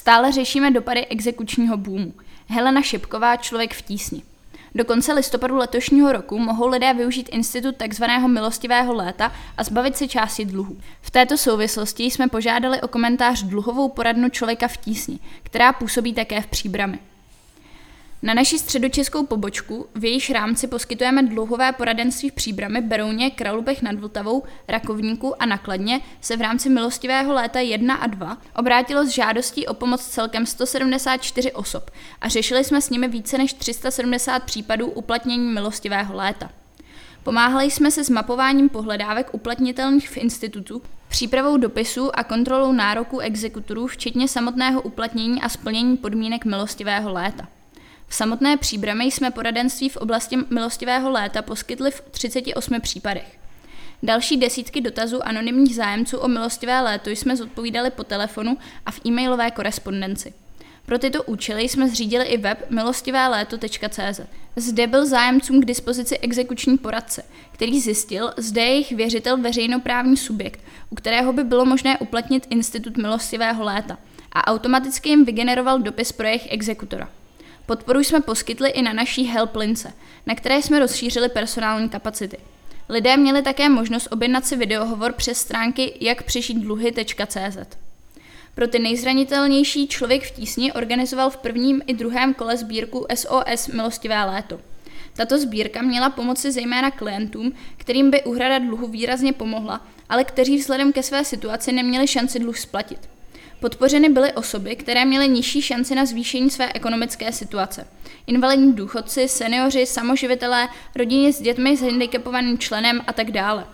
Stále řešíme dopady exekučního boomu. Helena Šipková, člověk v tísni. Do konce listopadu letošního roku mohou lidé využít institut tzv. milostivého léta a zbavit se části dluhů. V této souvislosti jsme požádali o komentář dluhovou poradnu člověka v tísni, která působí také v příbrami. Na naši středočeskou pobočku v jejíž rámci poskytujeme dluhové poradenství v Příbrami, Berouně, Kralupech nad Vltavou, Rakovníku a Nakladně se v rámci milostivého léta 1 a 2 obrátilo s žádostí o pomoc celkem 174 osob a řešili jsme s nimi více než 370 případů uplatnění milostivého léta. Pomáhali jsme se s mapováním pohledávek uplatnitelných v institutu, přípravou dopisů a kontrolou nároků exekutorů, včetně samotného uplatnění a splnění podmínek milostivého léta. V samotné příbrami jsme poradenství v oblasti milostivého léta poskytli v 38 případech. Další desítky dotazů anonymních zájemců o milostivé léto jsme zodpovídali po telefonu a v e-mailové korespondenci. Pro tyto účely jsme zřídili i web milostivéléto.cz. Zde byl zájemcům k dispozici exekuční poradce, který zjistil, zde je jejich věřitel veřejnoprávní subjekt, u kterého by bylo možné uplatnit institut milostivého léta a automaticky jim vygeneroval dopis pro jejich exekutora. Podporu jsme poskytli i na naší helplince, na které jsme rozšířili personální kapacity. Lidé měli také možnost objednat si videohovor přes stránky jakpřežitdluhy.cz. Pro ty nejzranitelnější člověk v tísni organizoval v prvním i druhém kole sbírku SOS Milostivé léto. Tato sbírka měla pomoci zejména klientům, kterým by uhrada dluhu výrazně pomohla, ale kteří vzhledem ke své situaci neměli šanci dluh splatit. Podpořeny byly osoby, které měly nižší šanci na zvýšení své ekonomické situace. Invalidní důchodci, seniori, samoživitelé, rodiny s dětmi s handicapovaným členem a tak dále.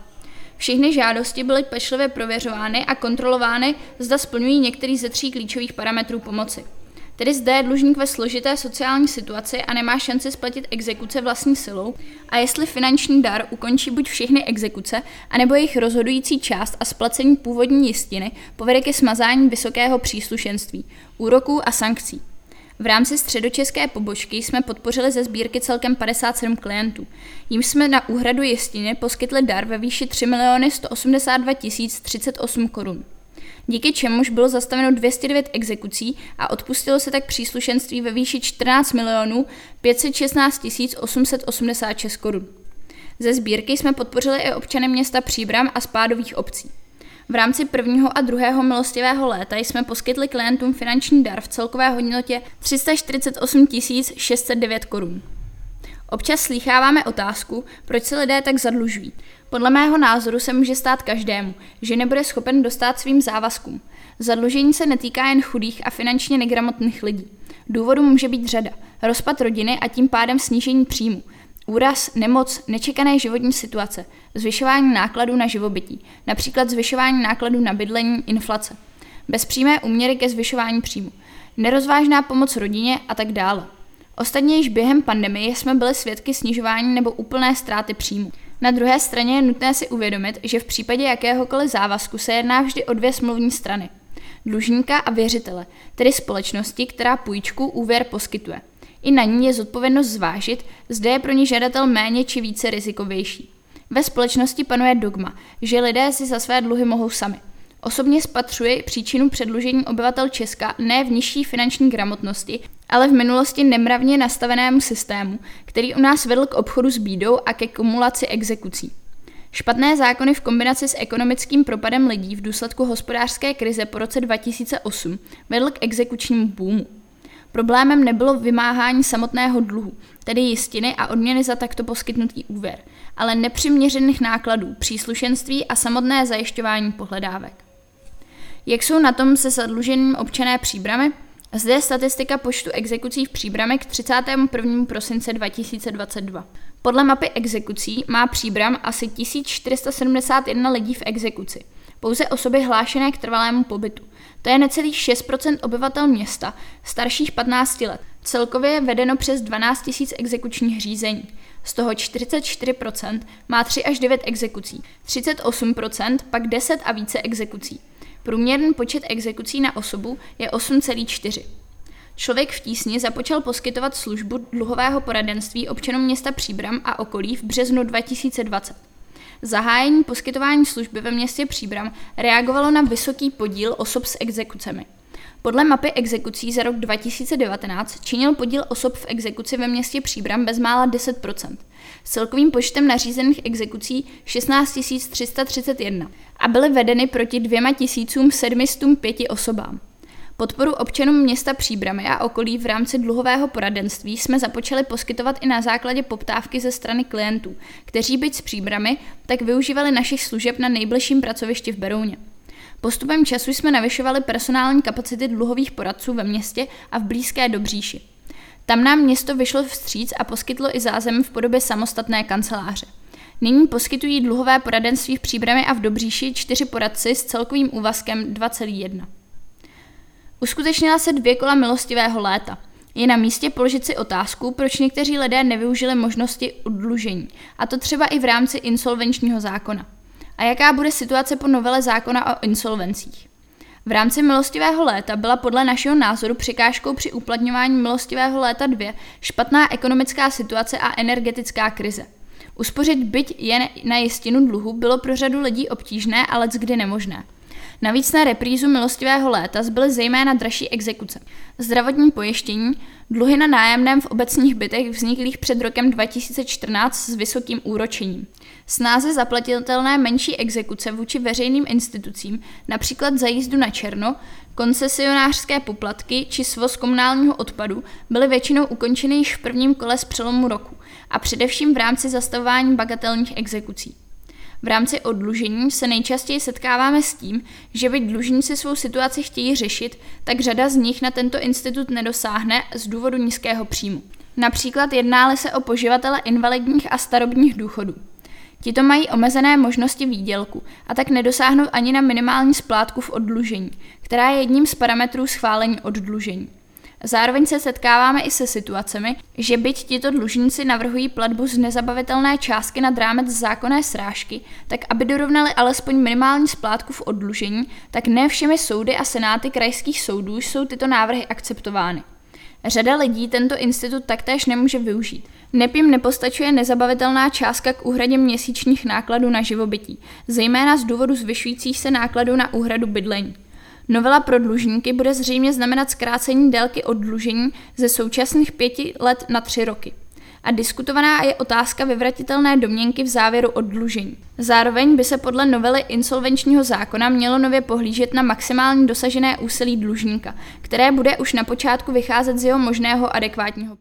Všechny žádosti byly pečlivě prověřovány a kontrolovány, zda splňují některý ze tří klíčových parametrů pomoci. Tedy zde je dlužník ve složité sociální situaci a nemá šanci splatit exekuce vlastní silou a jestli finanční dar ukončí buď všechny exekuce, anebo jejich rozhodující část a splacení původní jistiny povede ke smazání vysokého příslušenství, úroků a sankcí. V rámci středočeské pobočky jsme podpořili ze sbírky celkem 57 klientů. Jím jsme na úhradu jistiny poskytli dar ve výši 3 182 038 korun díky čemuž bylo zastaveno 209 exekucí a odpustilo se tak příslušenství ve výši 14 milionů 516 886 korun. Ze sbírky jsme podpořili i občany města Příbram a spádových obcí. V rámci prvního a druhého milostivého léta jsme poskytli klientům finanční dar v celkové hodnotě 348 609 korun. Občas slýcháváme otázku, proč se lidé tak zadlužují. Podle mého názoru se může stát každému, že nebude schopen dostat svým závazkům. Zadlužení se netýká jen chudých a finančně negramotných lidí. Důvodů může být řada. Rozpad rodiny a tím pádem snížení příjmu. Úraz, nemoc, nečekané životní situace, zvyšování nákladů na živobytí, například zvyšování nákladů na bydlení, inflace. Bezpřímé úměry ke zvyšování příjmu, nerozvážná pomoc rodině a tak dále. Ostatně již během pandemie jsme byli svědky snižování nebo úplné ztráty příjmu. Na druhé straně je nutné si uvědomit, že v případě jakéhokoliv závazku se jedná vždy o dvě smluvní strany. Dlužníka a věřitele, tedy společnosti, která půjčku úvěr poskytuje. I na ní je zodpovědnost zvážit, zde je pro ní žadatel méně či více rizikovější. Ve společnosti panuje dogma, že lidé si za své dluhy mohou sami. Osobně spatřuji příčinu předlužení obyvatel Česka ne v nižší finanční gramotnosti, ale v minulosti nemravně nastavenému systému, který u nás vedl k obchodu s bídou a ke kumulaci exekucí. Špatné zákony v kombinaci s ekonomickým propadem lidí v důsledku hospodářské krize po roce 2008 vedl k exekučnímu boomu. Problémem nebylo vymáhání samotného dluhu, tedy jistiny a odměny za takto poskytnutý úvěr, ale nepřiměřených nákladů, příslušenství a samotné zajišťování pohledávek. Jak jsou na tom se zadluženým občané příbramy? Zde je statistika počtu exekucí v příbrami k 31. prosince 2022. Podle mapy exekucí má příbram asi 1471 lidí v exekuci. Pouze osoby hlášené k trvalému pobytu. To je necelých 6% obyvatel města starších 15 let. Celkově je vedeno přes 12 000 exekučních řízení. Z toho 44% má 3 až 9 exekucí, 38% pak 10 a více exekucí. Průměrný počet exekucí na osobu je 8,4. Člověk v tísni započal poskytovat službu dluhového poradenství občanům města Příbram a okolí v březnu 2020. Zahájení poskytování služby ve městě Příbram reagovalo na vysoký podíl osob s exekucemi. Podle mapy exekucí za rok 2019 činil podíl osob v exekuci ve městě Příbram bezmála 10%, s celkovým počtem nařízených exekucí 16 331 a byly vedeny proti 2 705 osobám. Podporu občanům města Příbramy a okolí v rámci dluhového poradenství jsme započali poskytovat i na základě poptávky ze strany klientů, kteří byť s Příbramy, tak využívali našich služeb na nejbližším pracovišti v Berouně. Postupem času jsme navyšovali personální kapacity dluhových poradců ve městě a v blízké Dobříši. Tam nám město vyšlo vstříc a poskytlo i zázemí v podobě samostatné kanceláře. Nyní poskytují dluhové poradenství v Příbrami a v Dobříši čtyři poradci s celkovým úvazkem 2,1. Uskutečnila se dvě kola milostivého léta. Je na místě položit si otázku, proč někteří lidé nevyužili možnosti oddlužení, a to třeba i v rámci insolvenčního zákona. A jaká bude situace po novele zákona o insolvencích? V rámci milostivého léta byla podle našeho názoru překážkou při uplatňování milostivého léta 2 špatná ekonomická situace a energetická krize. Uspořit byť jen na jistinu dluhu bylo pro řadu lidí obtížné, ale kdy nemožné. Navíc na reprízu milostivého léta zbyly zejména dražší exekuce. Zdravotní pojištění, dluhy na nájemném v obecních bytech vzniklých před rokem 2014 s vysokým úročením. Snáze zaplatitelné menší exekuce vůči veřejným institucím, například za jízdu na černo, koncesionářské poplatky či svoz komunálního odpadu, byly většinou ukončeny již v prvním kole z přelomu roku a především v rámci zastavování bagatelních exekucí. V rámci oddlužení se nejčastěji setkáváme s tím, že byť dlužníci svou situaci chtějí řešit, tak řada z nich na tento institut nedosáhne z důvodu nízkého příjmu. Například jednáli se o poživatele invalidních a starobních důchodů. Tito mají omezené možnosti výdělku a tak nedosáhnou ani na minimální splátku v oddlužení, která je jedním z parametrů schválení oddlužení. Zároveň se setkáváme i se situacemi, že byť tito dlužníci navrhují platbu z nezabavitelné částky nad rámec zákonné srážky, tak aby dorovnali alespoň minimální splátku v oddlužení, tak ne všemi soudy a senáty krajských soudů jsou tyto návrhy akceptovány. Řada lidí tento institut taktéž nemůže využít. Nepím nepostačuje nezabavitelná částka k úhradě měsíčních nákladů na živobytí, zejména z důvodu zvyšujících se nákladů na úhradu bydlení. Novela pro dlužníky bude zřejmě znamenat zkrácení délky oddlužení ze současných pěti let na tři roky. A diskutovaná je otázka vyvratitelné domněnky v závěru oddlužení. Zároveň by se podle novely insolvenčního zákona mělo nově pohlížet na maximální dosažené úsilí dlužníka, které bude už na počátku vycházet z jeho možného adekvátního